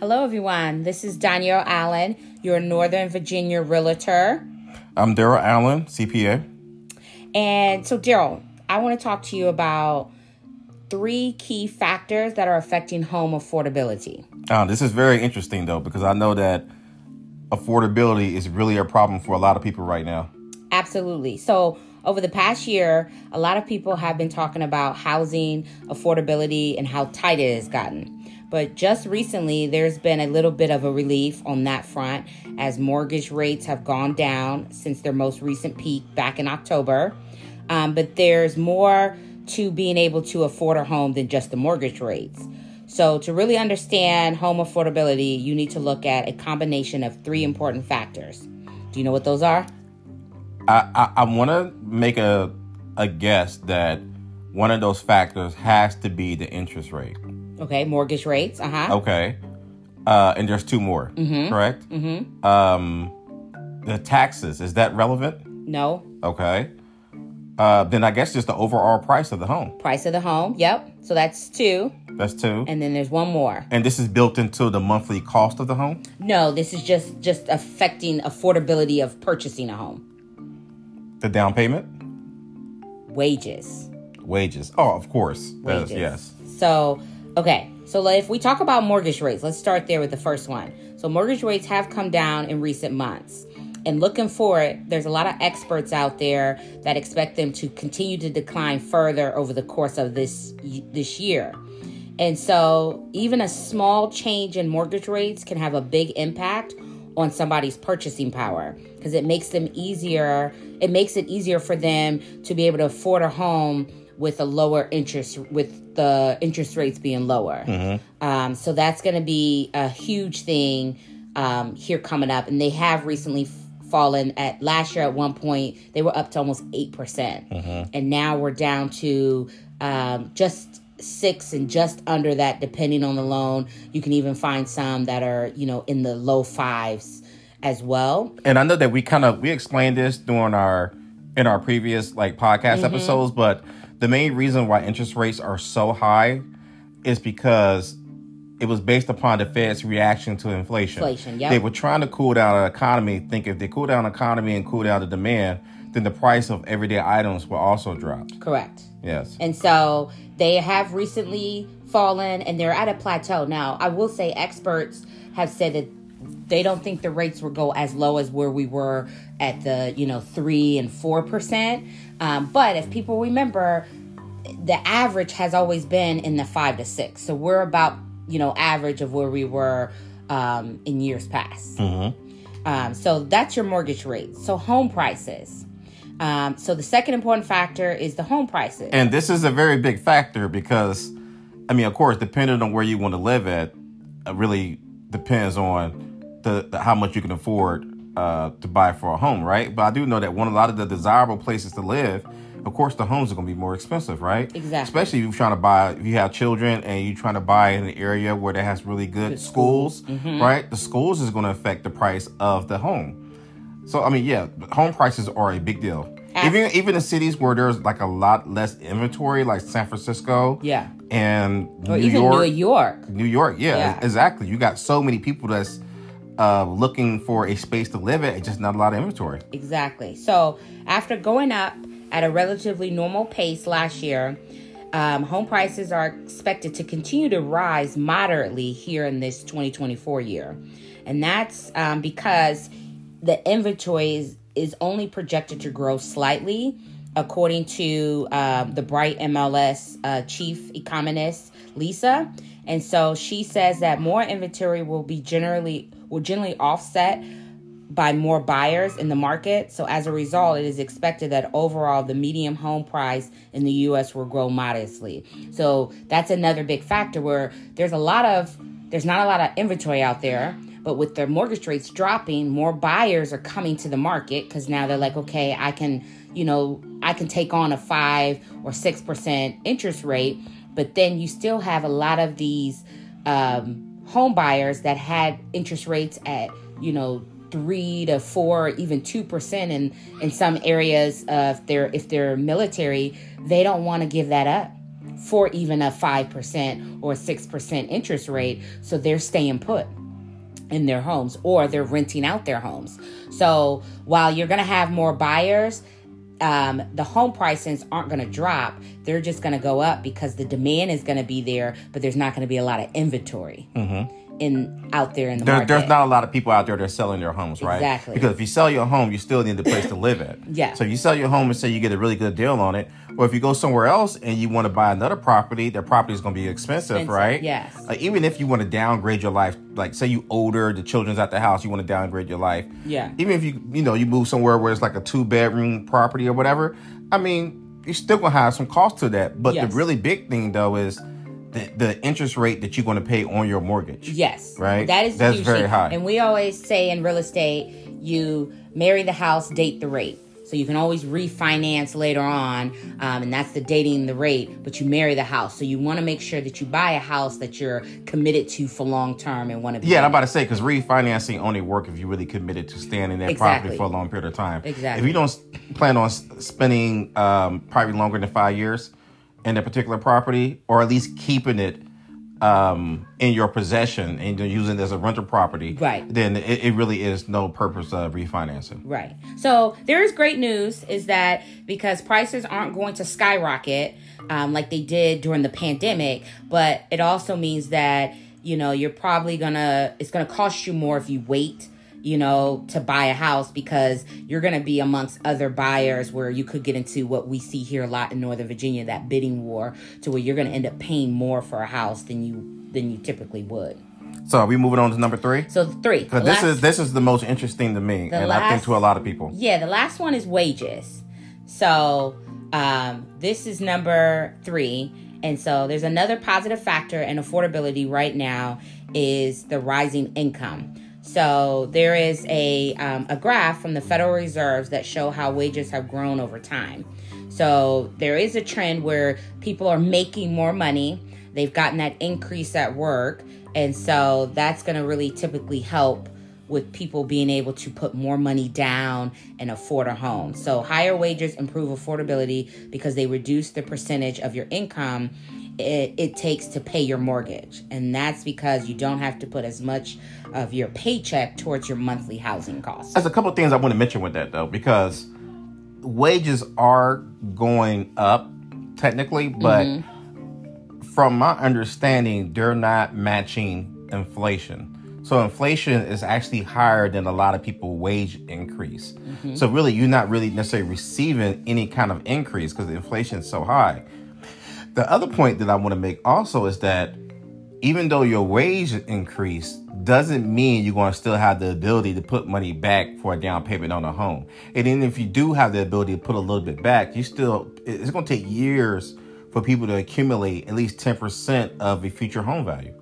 Hello, everyone. This is Donyell Allen, your Northern Virginia realtor. I'm Daryl Allen, CPA. And so, Daryl, I want to talk to you about three key factors that are affecting home affordability. Uh, this is very interesting, though, because I know that affordability is really a problem for a lot of people right now. Absolutely. So, over the past year, a lot of people have been talking about housing affordability and how tight it has gotten. But just recently, there's been a little bit of a relief on that front as mortgage rates have gone down since their most recent peak back in October. Um, but there's more to being able to afford a home than just the mortgage rates. So, to really understand home affordability, you need to look at a combination of three important factors. Do you know what those are? I, I, I want to make a, a guess that one of those factors has to be the interest rate. Okay, mortgage rates. Uh huh. Okay. Uh, and there's two more, Mm-hmm. correct? Mm-hmm. Um, the taxes, is that relevant? No. Okay. Uh, then I guess just the overall price of the home. Price of the home. Yep. So that's two. That's two. And then there's one more. And this is built into the monthly cost of the home? No, this is just just affecting affordability of purchasing a home. The down payment? Wages. Wages. Oh, of course. Wages. yes. So, okay. So if we talk about mortgage rates, let's start there with the first one. So mortgage rates have come down in recent months. And looking forward, there's a lot of experts out there that expect them to continue to decline further over the course of this this year. And so, even a small change in mortgage rates can have a big impact on somebody's purchasing power because it makes them easier. It makes it easier for them to be able to afford a home with a lower interest, with the interest rates being lower. Um, so that's going to be a huge thing um, here coming up. And they have recently f- fallen at last year at one point they were up to almost 8%. And now we're down to um, just six and just under that depending on the loan. You can even find some that are you know in the low fives as well. And I know that we kind of we explained this during our in our previous like podcast episodes, but the main reason why interest rates are so high is because it was based upon the Fed's reaction to inflation. Inflation, yep. They were trying to cool down the economy, think if they cool down the economy and cool down the demand, then the price of everyday items will also drop. correct Yes. And so they have recently fallen and they're at a plateau. Now, I will say experts have said that they don't think the rates will go as low as where we were at the, you know, three and four percent. Um, but if people remember, the average has always been in the five to six. So we're about, you know, average of where we were um, in years past. Um, so that's your mortgage rate. So home prices. Um, so the second important factor is the home prices. And this is a very big factor because, I mean, of course, depending on where you want to live at, it really depends on the, the how much you can afford uh, to buy for a home, right? But I do know that one a lot of the desirable places to live, of course, the homes are going to be more expensive, right? Exactly. Especially if you're trying to buy, if you have children and you're trying to buy in an area where that has really good, schools, right? The schools is going to affect the price of the home. So I mean, yeah, home prices are a big deal. Even even in cities where there's like a lot less inventory, like San Francisco, Yeah. and Or New even York, New York. New York, yeah, Yeah. exactly. You got so many people that's uh, looking for a space to live in, and just not a lot of inventory. Exactly. So after going up at a relatively normal pace last year, um, home prices are expected to continue to rise moderately here in this 2024 year. And that's um, because the inventory is, is only projected to grow slightly, according to um, the Bright MLS uh, chief economist, Lisa. And so she says that more inventory will be generally will generally offset by more buyers in the market. So as a result, it is expected that overall the medium home price in the US will grow modestly. So that's another big factor where there's a lot of there's not a lot of inventory out there, but with the mortgage rates dropping, more buyers are coming to the market cuz now they're like, okay, I can, you know, I can take on a 5 or 6% interest rate, but then you still have a lot of these um home buyers that had interest rates at, you know, three to four, even two percent in in some areas. of their if they're military, they don't want to give that up for even a 5% or 6% interest rate. So they're staying put in their homes or they're renting out their homes. So while you're to have more buyers, um, the home prices aren't going to drop. They're just going to go up because the demand is going to be there, but there's not going to be a lot of inventory. Mm-hmm in out there in the there, market. There's not a lot of people out there that are selling their homes, right? Exactly. Because if you sell your home, you still need the place to live at. Yeah. So you sell your home and say you get a really good deal on it, or if you go somewhere else and you want to buy another property, that property is going to be expensive, Expensive, right? yes. Like even if you want to downgrade your life, like say you older, the children's at the house, you want to downgrade your life. Yeah. Even if you you know you move somewhere where it's like a two bedroom property or whatever, I mean you're still gonna have some cost to that. But Yes. the really big thing though is the, the interest rate that you're going to pay on your mortgage. Yes. Right? That is That's very high. And we always say in real estate, you marry the house, date the rate. So you can always refinance later on, um, and that's the dating the rate. But you marry the house, so you want to make sure that you buy a house that you're committed to for long term and want to be. Yeah, and I'm about to say because refinancing only work if you really committed to staying in that Exactly. property for a long period of time. Exactly. If you don't plan on spending um, probably longer than five years in a particular property, or at least keeping it um, in your possession and using it as a rental property, Right. Then it, it really is no purpose of refinancing. Right. So there is great news is that because prices aren't going to skyrocket um, like they did during the pandemic, but it also means that you know you're probably gonna it's gonna cost you more if you wait you know to buy a house because you're gonna be amongst other buyers where you could get into what we see here a lot in northern virginia that bidding war to where you're gonna end up paying more for a house than you than you typically would So are we moving on to number three? so three Because this last- is this is the most interesting to me, and I think last- to a lot of people. Yeah, the last one is wages. So um, this is number three. And so there's another positive factor in affordability right now is the rising income. So there is a um, a graph from the Federal Reserves that show how wages have grown over time. So there is a trend where people are making more money. They've gotten that increase at work, and so that's going to really typically help with people being able to put more money down and afford a home. So higher wages improve affordability because they reduce the percentage of your income it, it takes to pay your mortgage. And that's because you don't have to put as much of your paycheck towards your monthly housing costs. There's a couple of things I want to mention with that though, because wages are going up technically, but mm-hmm. from my understanding, they're not matching inflation. So inflation is actually higher than a lot of people wage increase. Mm-hmm. So really, you're not really necessarily receiving any kind of increase because the inflation is so high. The other point that I want to make also is that even though your wage increase doesn't mean you're going to still have the ability to put money back for a down payment on a home. And then if you do have the ability to put a little bit back, you still it's going to take years for people to accumulate at least 10% of a future home value.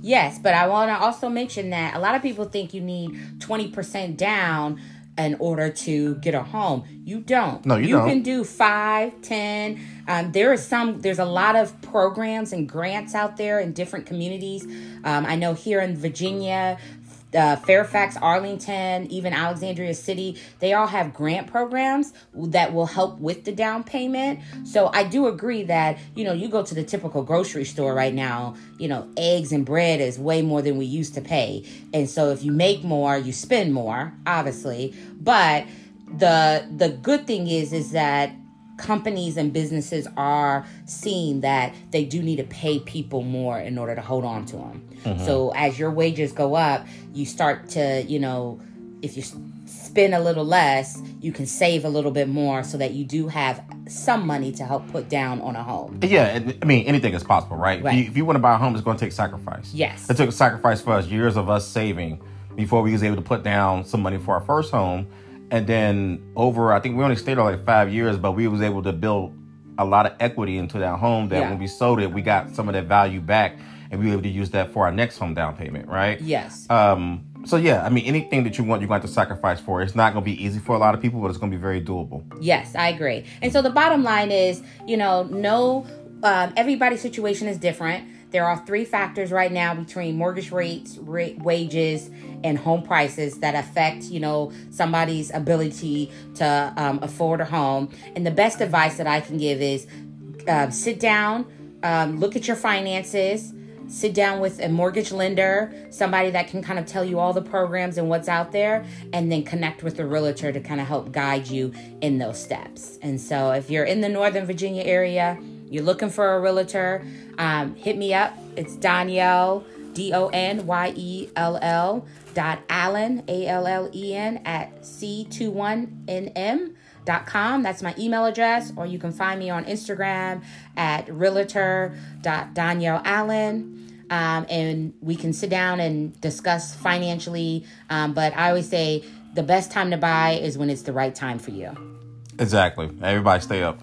Yes, but I want to also mention that a lot of people think you need 20% down in order to get a home. You don't. No, you you don't. can do five, ten. Um, there is some. There's a lot of programs and grants out there in different communities. Um, I know here in Virginia, uh, Fairfax, Arlington, even Alexandria City, they all have grant programs that will help with the down payment. So I do agree that, you know, you go to the typical grocery store right now, you know, eggs and bread is way more than we used to pay. And so if you make more, you spend more, obviously. But the the good thing is is that companies and businesses are seeing that they do need to pay people more in order to hold on to them. So mm-hmm. as your wages go up, you start to, you know, if you spend a little less, you can save a little bit more so that you do have some money to help put down on a home. Yeah, I mean anything is possible, right? If, Right. you, if you want to buy a home, it's going to take sacrifice. Yes. it took a sacrifice for us, years of us saving before we was able to put down some money for our first home, and then over, I think we only stayed there like five years, but we was able to build a lot of equity into that home. That Yeah. when we sold it, we got some of that value back, and we were able to use that for our next home down payment, right? Yes. Um. So yeah, I mean anything that you want, you're going to have to sacrifice for. It's not going to be easy for a lot of people, but it's going to be very doable. Yes, I agree. And so the bottom line is, you know, no, um, everybody's situation is different. There are three factors right now between mortgage rates, rate, wages, and home prices that affect, you know, somebody's ability to um, afford a home. And the best advice that I can give is uh, sit down, um, look at your finances sit down with a mortgage lender, somebody that can kind of tell you all the programs and what's out there, and then connect with a realtor to kind of help guide you in those steps. And so, if you're in the Northern Virginia area, you're looking for a realtor, um, hit me up. It's Donyell, D O N Y E L L dot Allen, A L L E N, at C21NM. Dot com. That's my email address, or you can find me on Instagram at realtor.donyell Um, and we can sit down and discuss financially. Um, but I always say the best time to buy is when it's the right time for you. Exactly. Everybody stay up.